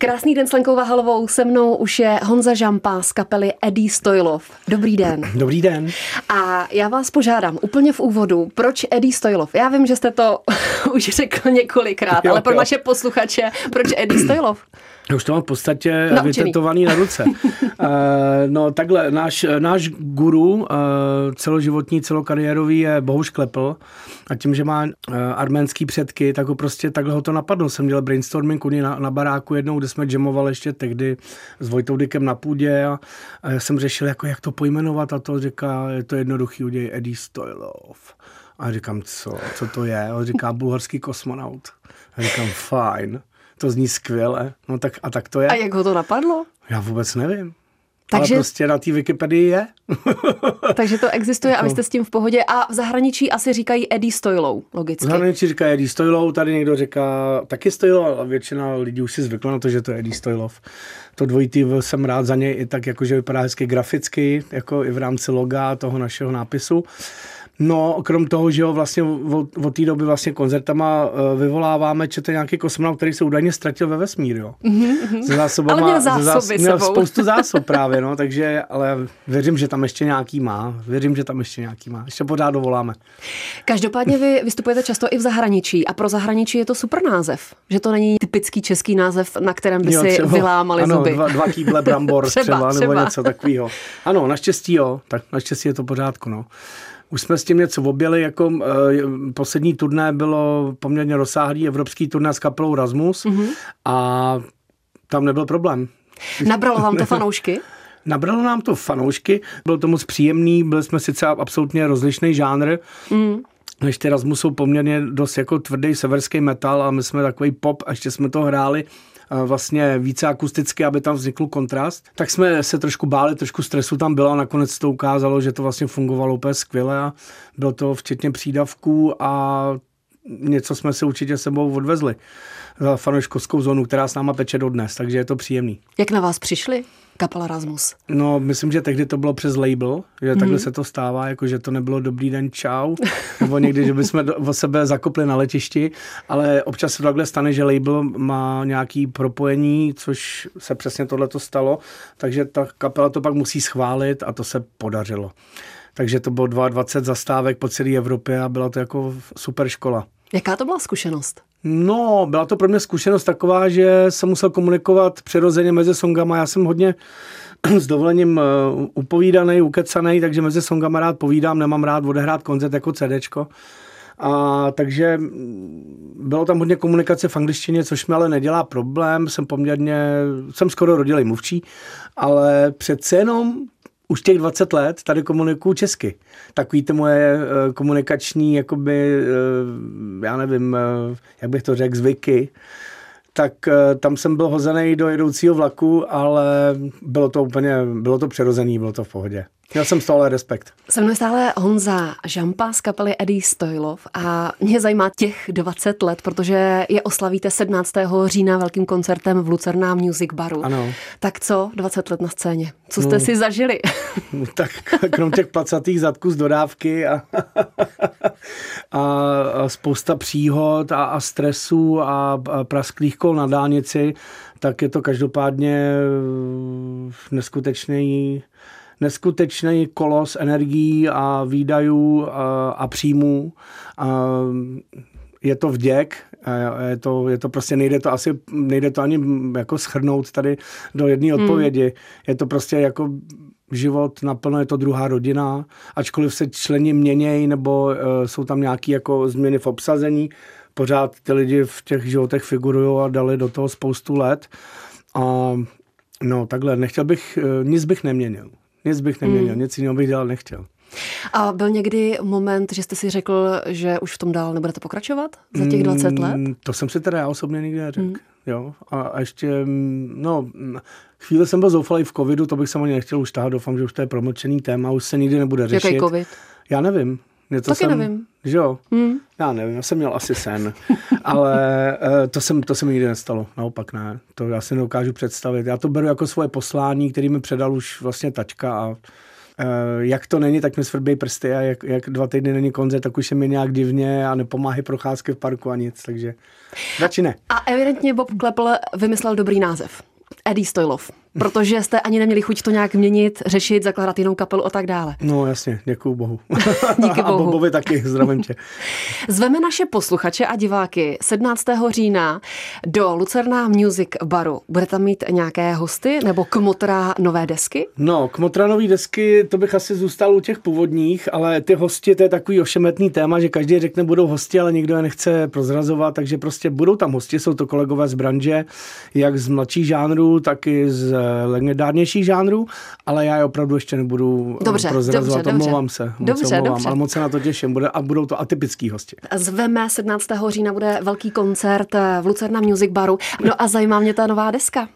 Krásný den s Lenkou Vahalovou, se mnou už je Honza Žampa z kapely Eddie Stojlov. Dobrý den. Dobrý den. A já vás požádám úplně v úvodu, proč Eddie Stojlov? Já vím, že jste to už řekl několikrát, jo, ale pro jo. naše posluchače, proč Eddie Stojlov? Už to mám v podstatě Naučený. vytetovaný na ruce. uh, no takhle, náš, náš guru uh, celoživotní, celokariérový je Bohuš Klepl a tím, že má uh, arménský předky, tak ho prostě takhle ho to napadlo. Jsem dělal brainstorming u na, na baráku jednou, kde jsme jamovali ještě tehdy s Vojtou Dykem na půdě a, a já jsem řešil, jako, jak to pojmenovat a to říká, je to jednoduchý, udělej Eddie Stojlov. A říkám, co, co to je? A říká, bulharský kosmonaut. A říkám, fajn to zní skvěle. No tak a tak to je. A jak ho to napadlo? Já vůbec nevím. Takže, Ale prostě na té Wikipedii je. takže to existuje a vy jste s tím v pohodě. A v zahraničí asi říkají Eddie Stojlou, logicky. V zahraničí říkají Eddie Stojlou, tady někdo říká taky Stojlou, ale většina lidí už si zvykla na to, že to je Eddie Stojlov. To dvojitý jsem rád za něj i tak, jakože vypadá hezky graficky, jako i v rámci loga toho našeho nápisu. No, krom toho, že ho vlastně od, od té doby vlastně koncertama uh, vyvoláváme, že to je nějaký kosmonaut, který se údajně ztratil ve vesmíru, jo. Mm-hmm. Se zásobama, ale měl zásoby zás, měl spoustu zásob právě, no, takže, ale věřím, že tam ještě nějaký má. Věřím, že tam ještě nějaký má. Ještě pořád dovoláme. Každopádně vy vystupujete často i v zahraničí a pro zahraničí je to super název, že to není typický český název, na kterém by jo, si třeba, vylámali ano, zuby. Dva, dva kýble brambor třeba, třeba, třeba, nebo něco takového. Ano, naštěstí jo, tak naštěstí je to pořádku, no. Už jsme s tím něco objeli, jako uh, poslední turné bylo poměrně rozsáhlý evropský turné s kapelou Rasmus mm-hmm. a tam nebyl problém. Nabralo vám to fanoušky? Nabralo nám to fanoušky, bylo to moc příjemný, byli jsme sice absolutně rozlišný žánr, mm. Než ty Rasmus jsou poměrně dost jako tvrdý severský metal a my jsme takový pop a ještě jsme to hráli vlastně více akusticky, aby tam vznikl kontrast. Tak jsme se trošku báli, trošku stresu tam bylo a nakonec to ukázalo, že to vlastně fungovalo úplně skvěle a bylo to včetně přídavků a něco jsme si určitě sebou odvezli za fanouškovskou zónu, která s náma peče dodnes, takže je to příjemný. Jak na vás přišli? Kapela Rasmus? No, myslím, že tehdy to bylo přes label, že takhle mhm. se to stává, jako že to nebylo dobrý den, čau, nebo někdy, že bychom o sebe zakopli na letišti, ale občas se takhle stane, že label má nějaký propojení, což se přesně tohle to stalo, takže ta kapela to pak musí schválit a to se podařilo. Takže to bylo 22 zastávek po celé Evropě a byla to jako super škola. Jaká to byla zkušenost? No, byla to pro mě zkušenost taková, že jsem musel komunikovat přirozeně mezi songama. Já jsem hodně s dovolením uh, upovídaný, ukecaný, takže mezi songama rád povídám, nemám rád odehrát koncert jako CDčko. A takže bylo tam hodně komunikace v angličtině, což mi ale nedělá problém. Jsem poměrně, jsem skoro rodilý mluvčí, ale přece jenom už těch 20 let tady komunikuju česky. Takový ty moje uh, komunikační, jakoby, uh, já nevím, uh, jak bych to řekl, zvyky, tak tam jsem byl hozený do jedoucího vlaku, ale bylo to úplně, bylo to přirozený, bylo to v pohodě. Měl jsem stále respekt. Se mnou stále Honza Žampa z kapely Eddie Stojlov a mě zajímá těch 20 let, protože je oslavíte 17. října velkým koncertem v Lucerna Music Baru. Ano. Tak co 20 let na scéně? Co jste no, si zažili? No, tak krom těch placatých zadků z dodávky a, a, a spousta příhod a, a stresů a, a prasklých kol na dálnici, tak je to každopádně neskutečný neskutečný kolos energií a výdajů a, a příjmů. A je to vděk, je to, je to prostě, nejde to asi, nejde to ani jako schrnout tady do jedné hmm. odpovědi. Hmm. Je to prostě jako život naplno, je to druhá rodina, ačkoliv se členi měnějí nebo uh, jsou tam nějaké jako změny v obsazení, pořád ty lidi v těch životech figurují a dali do toho spoustu let. A no takhle, nechtěl bych, uh, nic bych neměnil. Nic bych neměnil, hmm. nic jiného bych dělat nechtěl. A byl někdy moment, že jste si řekl, že už v tom dál nebudete pokračovat za těch 20 hmm, let? To jsem si teda já osobně nikdy neřekl. Hmm. Jo, a, a ještě, no, chvíli jsem byl zoufalý v covidu, to bych se ani nechtěl už tahat, doufám, že už to je promlčený téma, už se nikdy nebude řešit. Jaký covid? Já nevím. Něco Taky jsem, nevím. Že jo? Hmm. Já nevím, já jsem měl asi sen, ale uh, to, jsem, to se mi nikdy nestalo, naopak ne. To já si nedokážu představit. Já to beru jako svoje poslání, který mi předal už vlastně tačka a jak to není, tak mi svrbějí prsty a jak, jak dva týdny není koncert, tak už je mi nějak divně a nepomáhají procházky v parku a nic, takže radši ne. A evidentně Bob Klepl vymyslel dobrý název. Eddie Stojlov protože jste ani neměli chuť to nějak měnit, řešit, zakládat jinou kapelu a tak dále. No jasně, děkuju bohu. Díky bohu. a Bobovi taky, zdravím tě. Zveme naše posluchače a diváky 17. října do Lucerna Music Baru. Bude tam mít nějaké hosty nebo kmotra nové desky? No, kmotra nové desky, to bych asi zůstal u těch původních, ale ty hosti, to je takový ošemetný téma, že každý řekne, budou hosti, ale nikdo je nechce prozrazovat, takže prostě budou tam hosti, jsou to kolegové z branže, jak z mladších tak i z legendárnějších žánrů, ale já je opravdu ještě nebudu eh, dobře, prozrazovat, dobře, omlouvám se. Moc dobře, omlouvám, dobře. Ale moc se na to těším bude, a budou to atypický hosti. Zveme 17. října bude velký koncert eh, v Lucerna Music Baru. No a zajímá mě ta nová deska.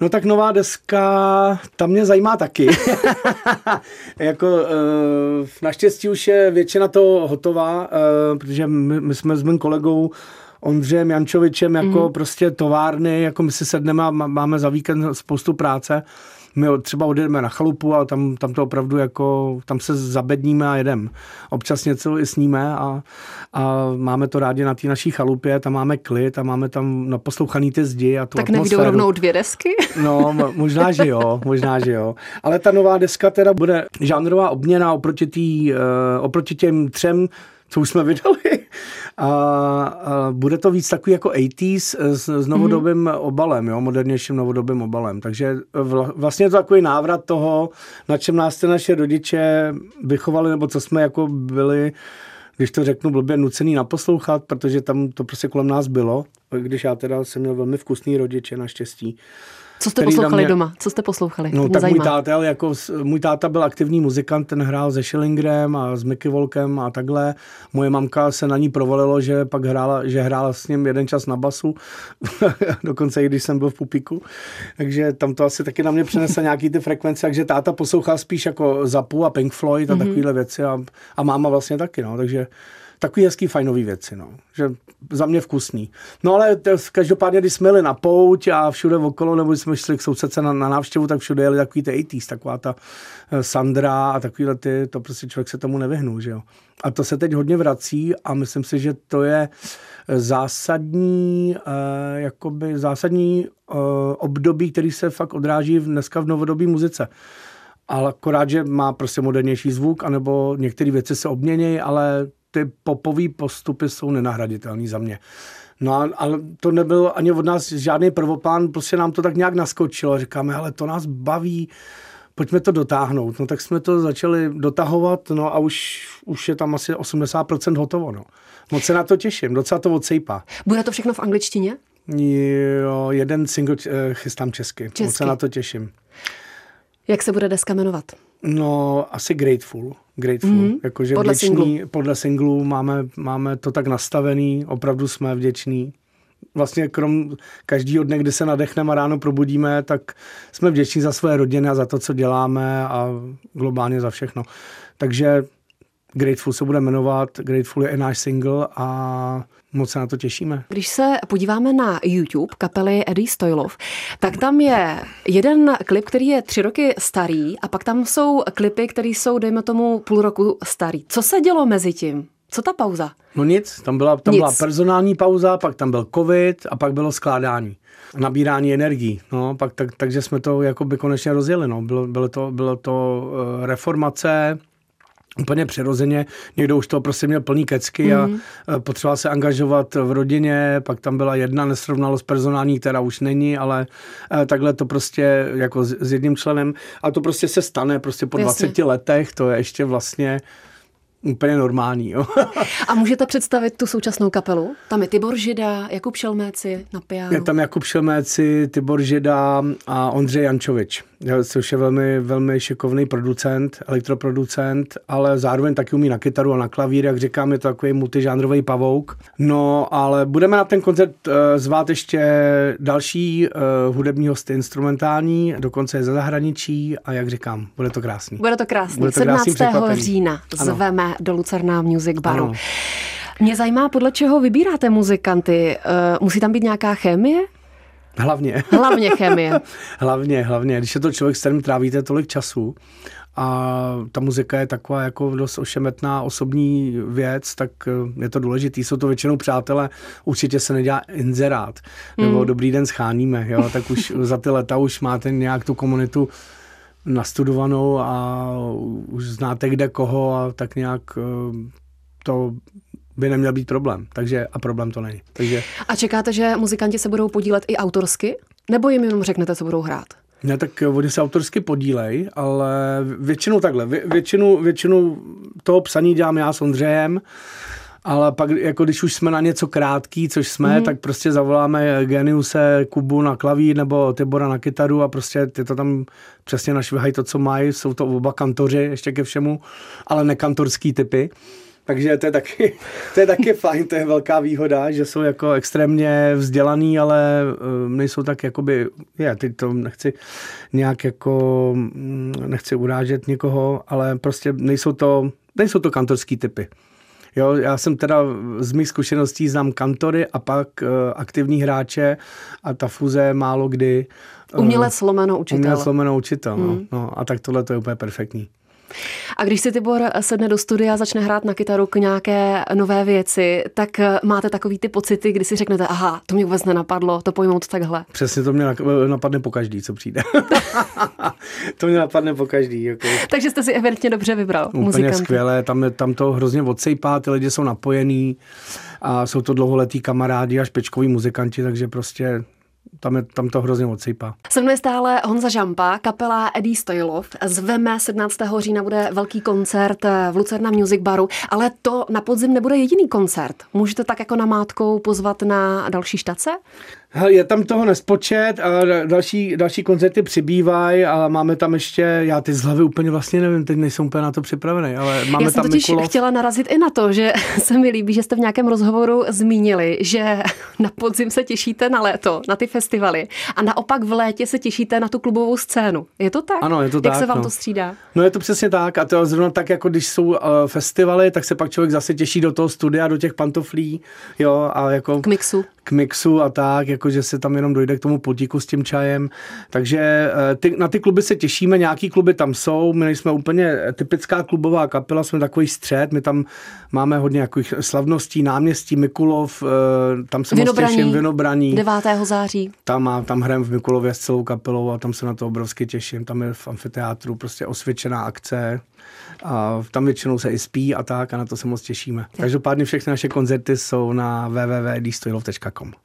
No tak nová deska, ta mě zajímá taky. jako uh, naštěstí už je většina toho hotová, uh, protože my, my jsme s mým kolegou Ondřejem Jančovičem jako mm. prostě továrny, jako my si sedneme a máme za víkend spoustu práce. My třeba odjedeme na chalupu a tam, tam to opravdu jako, tam se zabedníme a jedem. Občas něco i sníme a, a máme to rádi na té naší chalupě, tam máme klid a máme tam naposlouchaný ty zdi a tu Tak nevídou rovnou dvě desky? No, možná, že jo, možná, že jo. Ale ta nová deska teda bude žánrová obměna oproti, tý, uh, oproti těm třem co už jsme vydali. A, a bude to víc takový jako 80s s, s novodobým mm-hmm. obalem, jo, modernějším novodobým obalem. Takže vla, vlastně je to takový návrat toho, na čem nás ty naše rodiče vychovali, nebo co jsme jako byli když to řeknu blbě, nucený naposlouchat, protože tam to prostě kolem nás bylo, když já teda jsem měl velmi vkusný rodiče naštěstí. Co jste poslouchali mě... doma? Co jste poslouchali? No tak zajímá. můj táta, jako, můj táta byl aktivní muzikant, ten hrál se Schillingrem a s Mickey Volkem a takhle. Moje mamka se na ní provalilo, že pak hrála, že hrála s ním jeden čas na basu, dokonce i když jsem byl v Pupiku. Takže tam to asi taky na mě přinesla nějaký ty frekvence, takže táta poslouchal spíš jako Zapu a Pink Floyd a mm-hmm. takovéhle věci a, a máma vlastně taky, no, takže takový hezký fajnový věci, no. Že za mě vkusný. No ale to, každopádně, když jsme jeli na pouť a všude okolo, nebo jsme šli k sousedce na, na návštěvu, tak všude jeli takový ty 80s, taková ta uh, Sandra a takovýhle ty, to prostě člověk se tomu nevyhnul, že jo. A to se teď hodně vrací a myslím si, že to je zásadní, uh, jakoby zásadní uh, období, který se fakt odráží dneska v novodobí muzice ale akorát, že má prostě modernější zvuk, anebo některé věci se obměnějí, ale ty popové postupy jsou nenahraditelné za mě. No a, ale to nebyl ani od nás žádný prvoplán, prostě nám to tak nějak naskočilo. Říkáme, ale to nás baví, pojďme to dotáhnout. No tak jsme to začali dotahovat, no a už, už je tam asi 80% hotovo, no. Moc se na to těším, docela to odsejpá. Bude to všechno v angličtině? Jo, jeden single eh, chystám česky. česky. Moc se na to těším. Jak se bude deska jmenovat? No, asi Grateful. Grateful. Mm-hmm. Jakože podle vděčný, singlu. podle singlu máme, máme to tak nastavený, opravdu jsme vděční. Vlastně krom každýho dne, kdy se nadechneme a ráno probudíme, tak jsme vděční za své rodiny a za to, co děláme a globálně za všechno. Takže Grateful se bude jmenovat, Grateful je i náš single a moc se na to těšíme. Když se podíváme na YouTube kapely Eddie Stojlov, tak tam je jeden klip, který je tři roky starý a pak tam jsou klipy, které jsou, dejme tomu, půl roku starý. Co se dělo mezi tím? Co ta pauza? No nic, tam byla, tam nic. byla personální pauza, pak tam byl covid a pak bylo skládání nabírání energií. No, pak tak, takže jsme to jakoby konečně rozjeli. No. Bylo, bylo to, bylo to uh, reformace, úplně přirozeně. Někdo už to prostě měl plný kecky mm. a potřeboval se angažovat v rodině, pak tam byla jedna nesrovnalost personální, která už není, ale eh, takhle to prostě jako s jedním členem, a to prostě se stane prostě po Jasně. 20 letech, to je ještě vlastně úplně normální. Jo. a můžete představit tu současnou kapelu? Tam je Tibor Žida, Jakub Šelméci na piano. Je tam Jakub Šelméci, Tibor Žida a Ondřej Jančovič, což je velmi, velmi šikovný producent, elektroproducent, ale zároveň taky umí na kytaru a na klavír, jak říkám, je to takový multižánrový pavouk. No, ale budeme na ten koncert uh, zvát ještě další uh, hudební hosty instrumentální, dokonce je ze zahraničí a jak říkám, bude to krásný. Bude to krásný. Bude to 17. října zveme do Lucerna Music Baru. Ano. Mě zajímá, podle čeho vybíráte muzikanty. Uh, musí tam být nějaká chemie? Hlavně. Hlavně chemie. hlavně, hlavně. Když je to člověk, s kterým trávíte tolik času, a ta muzika je taková jako dost ošemetná osobní věc, tak eh, je to důležitý. Jsou to většinou přátelé, určitě se nedělá inzerát, nebo mm. dobrý den scháníme, jo, tak už za ty leta už máte nějak tu komunitu nastudovanou a už znáte kde koho a tak nějak eh, to by neměl být problém. Takže a problém to není. Takže... A čekáte, že muzikanti se budou podílet i autorsky? Nebo jim jenom řeknete, co budou hrát? Ne, tak oni se autorsky podílej, ale většinou takhle. Vě, většinu, většinu toho psaní dělám já s Ondřejem, ale pak, jako když už jsme na něco krátký, což jsme, mm. tak prostě zavoláme Geniuse, Kubu na klavír nebo Tibora na kytaru a prostě ty to tam přesně našvihají to, co mají. Jsou to oba kantoři ještě ke všemu, ale nekantorský typy. Takže to je taky, to je taky fajn, to je velká výhoda, že jsou jako extrémně vzdělaný, ale uh, nejsou tak jakoby, já teď to nechci nějak jako, mm, nechci urážet někoho, ale prostě nejsou to, nejsou to kantorský typy. Jo, já jsem teda z mých zkušeností znám kantory a pak uh, aktivní hráče a ta fuze málo kdy. Uh, umělec lomeno učitel. Umělec lomeno učitel, no. hmm. no. no. A tak tohle to je úplně perfektní. A když si Tibor sedne do studia a začne hrát na kytaru k nějaké nové věci, tak máte takový ty pocity, kdy si řeknete, aha, to mě vůbec nenapadlo, to pojmout takhle. Přesně to mě napadne po každý, co přijde. to mě napadne po každý. Okay. Takže jste si evidentně dobře vybral. Úplně muzikanty. skvěle, tam, tam to hrozně odsejpá, ty lidi jsou napojení a jsou to dlouholetí kamarádi a špičkoví muzikanti, takže prostě tam, je, tam to hrozně odsejpá. Se mnou je stále Honza Žampa, kapela Eddie Stojlov. Zveme 17. října bude velký koncert v Lucerna Music Baru, ale to na podzim nebude jediný koncert. Můžete tak jako namátkou pozvat na další štace? Je tam toho nespočet a další, další koncerty přibývají a máme tam ještě, já ty z hlavy úplně vlastně nevím, teď nejsem úplně na to připravený, ale máme já jsem tam totiž Mikulov. chtěla narazit i na to, že se mi líbí, že jste v nějakém rozhovoru zmínili, že na podzim se těšíte na léto, na ty festivaly a naopak v létě se těšíte na tu klubovou scénu. Je to tak? Ano, je to Jak tak. Jak se vám no. to střídá? No je to přesně tak a to zrovna tak, jako když jsou uh, festivaly, tak se pak člověk zase těší do toho studia, do těch pantoflí, jo, a jako... K mixu. K mixu a tak, jako že se tam jenom dojde k tomu potíku s tím čajem. Takže eh, ty, na ty kluby se těšíme, nějaký kluby tam jsou, my nejsme úplně typická klubová kapela, jsme takový střed, my tam máme hodně jakých slavností, náměstí, Mikulov, eh, tam se moc těším, Vinobraní. 9. září. Tam, tam hrajeme v Mikulově s celou kapelou a tam se na to obrovsky těším, tam je v amfiteátru prostě osvědčená akce a tam většinou se i spí a tak a na to se moc těšíme. Každopádně všechny naše koncerty jsou na como.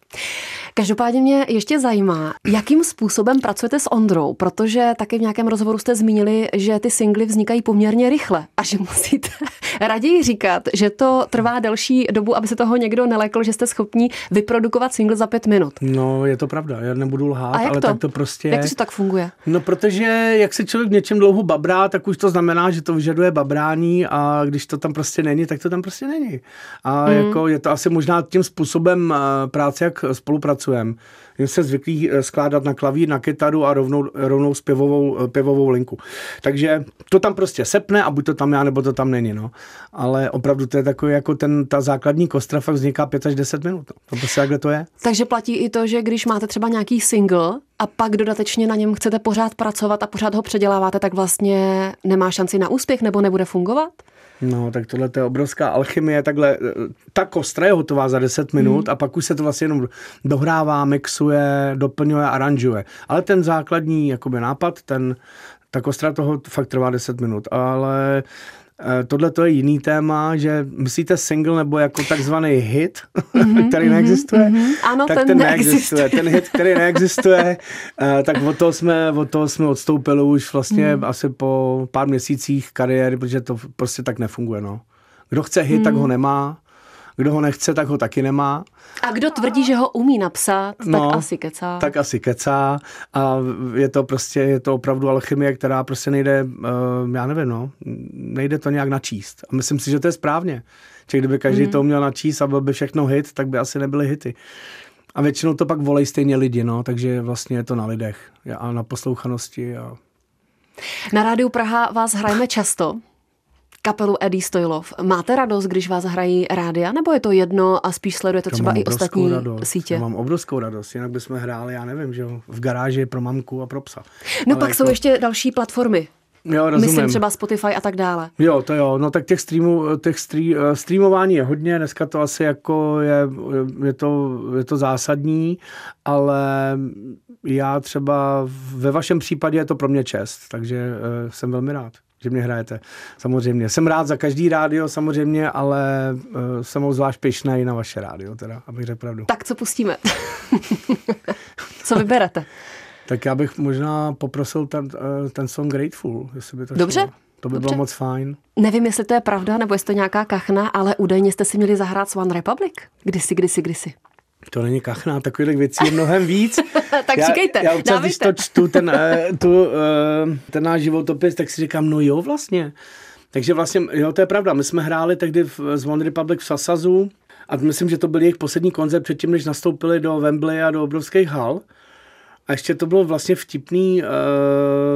Každopádně mě ještě zajímá, jakým způsobem pracujete s Ondrou, protože taky v nějakém rozhovoru jste zmínili, že ty singly vznikají poměrně rychle a že musíte raději říkat, že to trvá delší dobu, aby se toho někdo nelekl, že jste schopni vyprodukovat single za pět minut. No, je to pravda, já nebudu lhát, a jak ale to? tak to prostě Jak to tak funguje? No, protože jak se člověk něčem dlouho babrá, tak už to znamená, že to vyžaduje babrání a když to tam prostě není, tak to tam prostě není. A hmm. jako je to asi možná tím způsobem eh, práce, jak spolupracujeme. Jim se zvyklí eh, skládat na klavír, na kytaru a rovnou, rovnou zpěvovou, eh, pěvovou linku. Takže to tam prostě sepne a buď to tam já, nebo to tam není. No. Ale opravdu to je takový, jako ten, ta základní kostra fakt vzniká 5 až 10 minut. No. To prostě to je. Takže platí i to, že když máte třeba nějaký single a pak dodatečně na něm chcete pořád pracovat a pořád ho předěláváte, tak vlastně nemá šanci na úspěch nebo nebude fungovat? No, tak tohle je obrovská alchymie, takhle, ta kostra je hotová za 10 minut hmm. a pak už se to vlastně jenom dohrává, mixuje, doplňuje, aranžuje. Ale ten základní jakoby nápad, ten, ta kostra toho fakt trvá 10 minut, ale Eh, tohle to je jiný téma, že myslíte single nebo jako takzvaný hit, mm-hmm, který mm-hmm, neexistuje? Mm-hmm. Ano, tak ten, ten neexistuje. neexistuje. Ten hit, který neexistuje, eh, tak od toho jsme, od toho jsme odstoupili už vlastně mm. asi po pár měsících kariéry, protože to prostě tak nefunguje. No. Kdo chce hit, mm. tak ho nemá. Kdo ho nechce, tak ho taky nemá. A kdo tvrdí, že ho umí napsat, no, tak asi kecá. Tak asi kecá a je to prostě, je to opravdu alchymie, která prostě nejde, uh, já nevím, no, nejde to nějak načíst. A myslím si, že to je správně. Že kdyby každý mm. to uměl načíst a byl by všechno hit, tak by asi nebyly hity. A většinou to pak volej stejně lidi, no, takže vlastně je to na lidech a na poslouchanosti. A... Na rádiu Praha vás hrajeme často. Kapelu Eddie Stojlov. Máte radost, když vás hrají rádia, nebo je to jedno a spíš sledujete třeba i ostatní radost. sítě? Já mám obrovskou radost, jinak bychom hráli, já nevím, že v garáži pro mamku a pro psa. No Ale pak jako... jsou ještě další platformy. Jo, rozumím. Myslím třeba Spotify a tak dále. Jo, to jo, no tak těch, streamů, těch stream, eh, streamování je hodně, dneska to asi jako je, je, to, je to zásadní, ale já třeba ve vašem případě je to pro mě čest, takže uh, jsem velmi rád že mě hrajete. Samozřejmě. Jsem rád za každý rádio, samozřejmě, ale uh, jsem zvlášť pišnej na vaše rádio, teda, abych řekl pravdu. Tak co pustíme? co vyberete? Tak já bych možná poprosil ten, uh, ten song Grateful, jestli by to Dobře. Šlo. To by Dobře. bylo moc fajn. Nevím, jestli to je pravda, nebo jestli to nějaká kachna, ale údajně jste si měli zahrát Swan Republic. Kdysi, kdysi, kdysi. To není kachna, takových věcí je mnohem víc. tak já, říkejte, Já občas, když to čtu, ten, eh, tu, eh, ten náš životopis, tak si říkám, no jo, vlastně. Takže vlastně, jo, to je pravda. My jsme hráli tehdy v, z One Republic v Sasazu a myslím, že to byl jejich poslední koncert předtím, než nastoupili do Wembley a do obrovských hal. A ještě to bylo vlastně vtipný uh,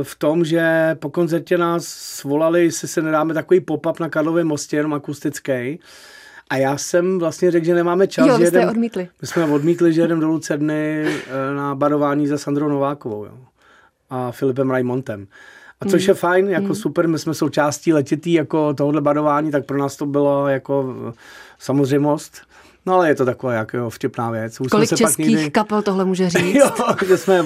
v tom, že po koncertě nás svolali, jestli se nedáme takový pop-up na Karlově mostě, jenom akustický. A já jsem vlastně řekl, že nemáme čas. Jo, že jedem, odmítli. My jsme odmítli, že jedeme do Lucerny uh, na barování za Sandrou Novákovou jo, a Filipem Raimontem. A což mm. je fajn, jako mm. super, my jsme součástí letitý jako tohohle barování, tak pro nás to bylo jako samozřejmost. No ale je to taková jako vtipná věc. Už Kolik českých pak někdy... kapel tohle může říct? jo, že jsme,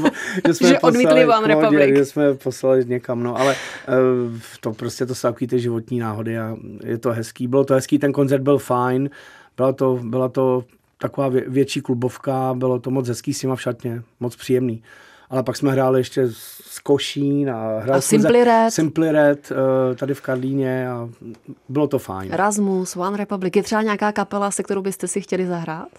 že jsme že odmítli One Republic. Že jsme poslali někam, no ale uh, to prostě to jsou ty životní náhody a je to hezký. Bylo to hezký, ten koncert byl fajn, byla to, byla to taková vě, větší klubovka, bylo to moc hezký s nima v šatně, moc příjemný ale pak jsme hráli ještě s Košín a hráli a Simply Red. Simply Red uh, tady v Karlíně a bylo to fajn. Erasmus, One Republic. Je třeba nějaká kapela, se kterou byste si chtěli zahrát?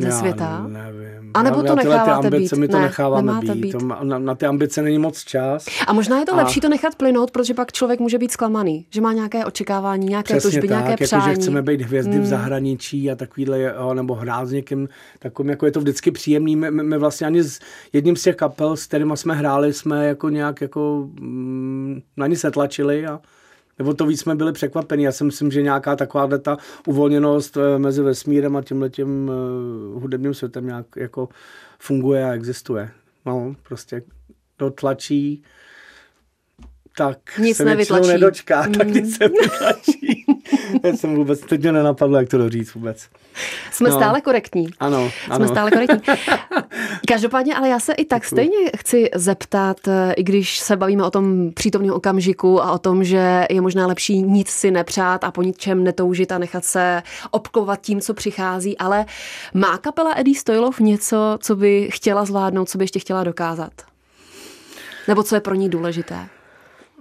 Ze já světa? nevím. A nebo to necháváte ty ambice, být? My to ne, necháváme být. být. To, na, na ty ambice není moc čas. A možná je to a... lepší to nechat plynout, protože pak člověk může být zklamaný, že má nějaké očekávání, nějaké Přesně tužby, tak, nějaké jako, přání. že chceme být hvězdy hmm. v zahraničí a takovýhle, jo, nebo hrát s někým takovým, jako je to vždycky příjemný. My, my, my vlastně ani s jedním z těch kapel, s kterými jsme hráli, jsme jako nějak jako mm, na ně se tlačili a nebo to víc jsme byli překvapení. Já si myslím, že nějaká taková ta uvolněnost eh, mezi vesmírem a tímhle tím uh, hudebním světem nějak jako funguje a existuje. No, prostě dotlačí tak nic se nevytlačí. nedočká, mm. tak nic se vytlačí. Já jsem vůbec, teď mě nenapadlo, jak to doříct vůbec. Jsme no. stále korektní. Ano, ano. Jsme stále korektní. Každopádně, ale já se i tak stejně chci zeptat, eh, i když se bavíme o tom přítomném okamžiku a o tom, že je možná lepší nic si nepřát a po ničem netoužit a nechat se obklovat tím, co přichází, ale má kapela Eddie Stojlov něco, co by chtěla zvládnout, co by ještě chtěla dokázat? Nebo co je pro ní důležité?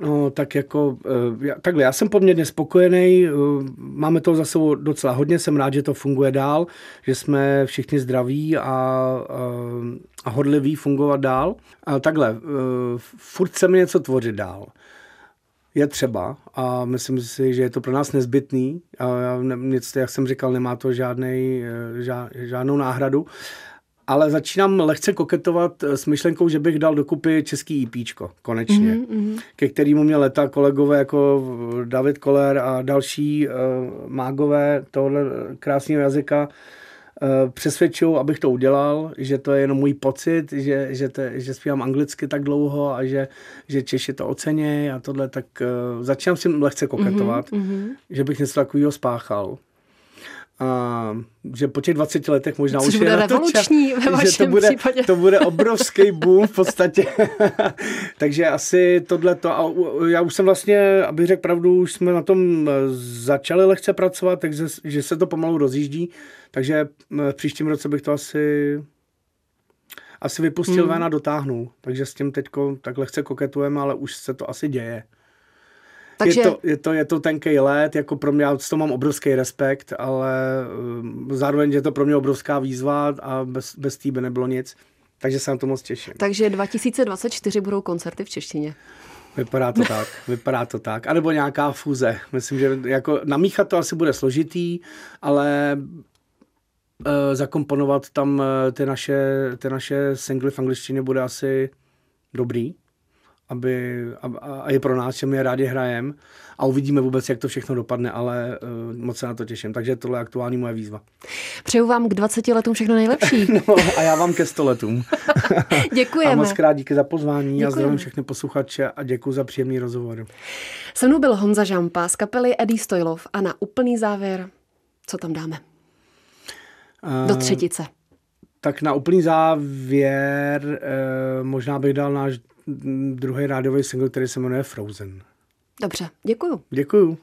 No, tak jako, uh, takhle, já jsem poměrně spokojený, uh, máme to za sebou docela hodně, jsem rád, že to funguje dál, že jsme všichni zdraví a, uh, a hodliví fungovat dál. A takhle, furt chceme něco tvořit dál. Je třeba a myslím si, že je to pro nás nezbytný. A já, jak jsem říkal, nemá to žádnej, žád, žádnou náhradu ale začínám lehce koketovat s myšlenkou, že bych dal dokupy český EPčko, konečně, mm-hmm. ke kterému mě leta kolegové jako David Koller a další uh, mágové tohle krásného jazyka uh, přesvědčují, abych to udělal, že to je jenom můj pocit, že, že, te, že zpívám anglicky tak dlouho a že, že Češi to ocení a tohle, tak uh, začínám si lehce koketovat, mm-hmm. že bych něco takového spáchal a že po těch 20 letech možná Což už bude je revoluční to čas, ve vašem že to bude, případě. to bude obrovský boom v podstatě. Takže asi tohle to, a já už jsem vlastně, abych řekl pravdu, už jsme na tom začali lehce pracovat, takže že se to pomalu rozjíždí, takže v příštím roce bych to asi asi vypustil hmm. ven a dotáhnul. Takže s tím teď tak lehce koketujeme, ale už se to asi děje. Takže... Je, to, je, to, je to tenký let, jako pro mě, já s tom mám obrovský respekt, ale uh, zároveň je to pro mě obrovská výzva a bez, bez té by nebylo nic. Takže se na to moc těším. Takže 2024 budou koncerty v češtině. Vypadá to tak, vypadá to tak. A nebo nějaká fuze. Myslím, že jako namíchat to asi bude složitý, ale uh, zakomponovat tam uh, ty naše, ty naše singly v angličtině bude asi dobrý aby, a, a je pro nás, že my je rádi hrajem a uvidíme vůbec, jak to všechno dopadne, ale uh, moc se na to těším. Takže tohle je aktuální moje výzva. Přeju vám k 20 letům všechno nejlepší. no, a já vám ke 100 letům. Děkujeme. A moc krát díky za pozvání Děkujeme. a zdravím všechny posluchače a děkuji za příjemný rozhovor. Se mnou byl Honza Žampa z kapely Eddie Stojlov a na úplný závěr, co tam dáme? Do třetice. Tak na úplný závěr eh, možná bych dal náš druhý rádiový single, který se jmenuje Frozen. Dobře, děkuju. Děkuju.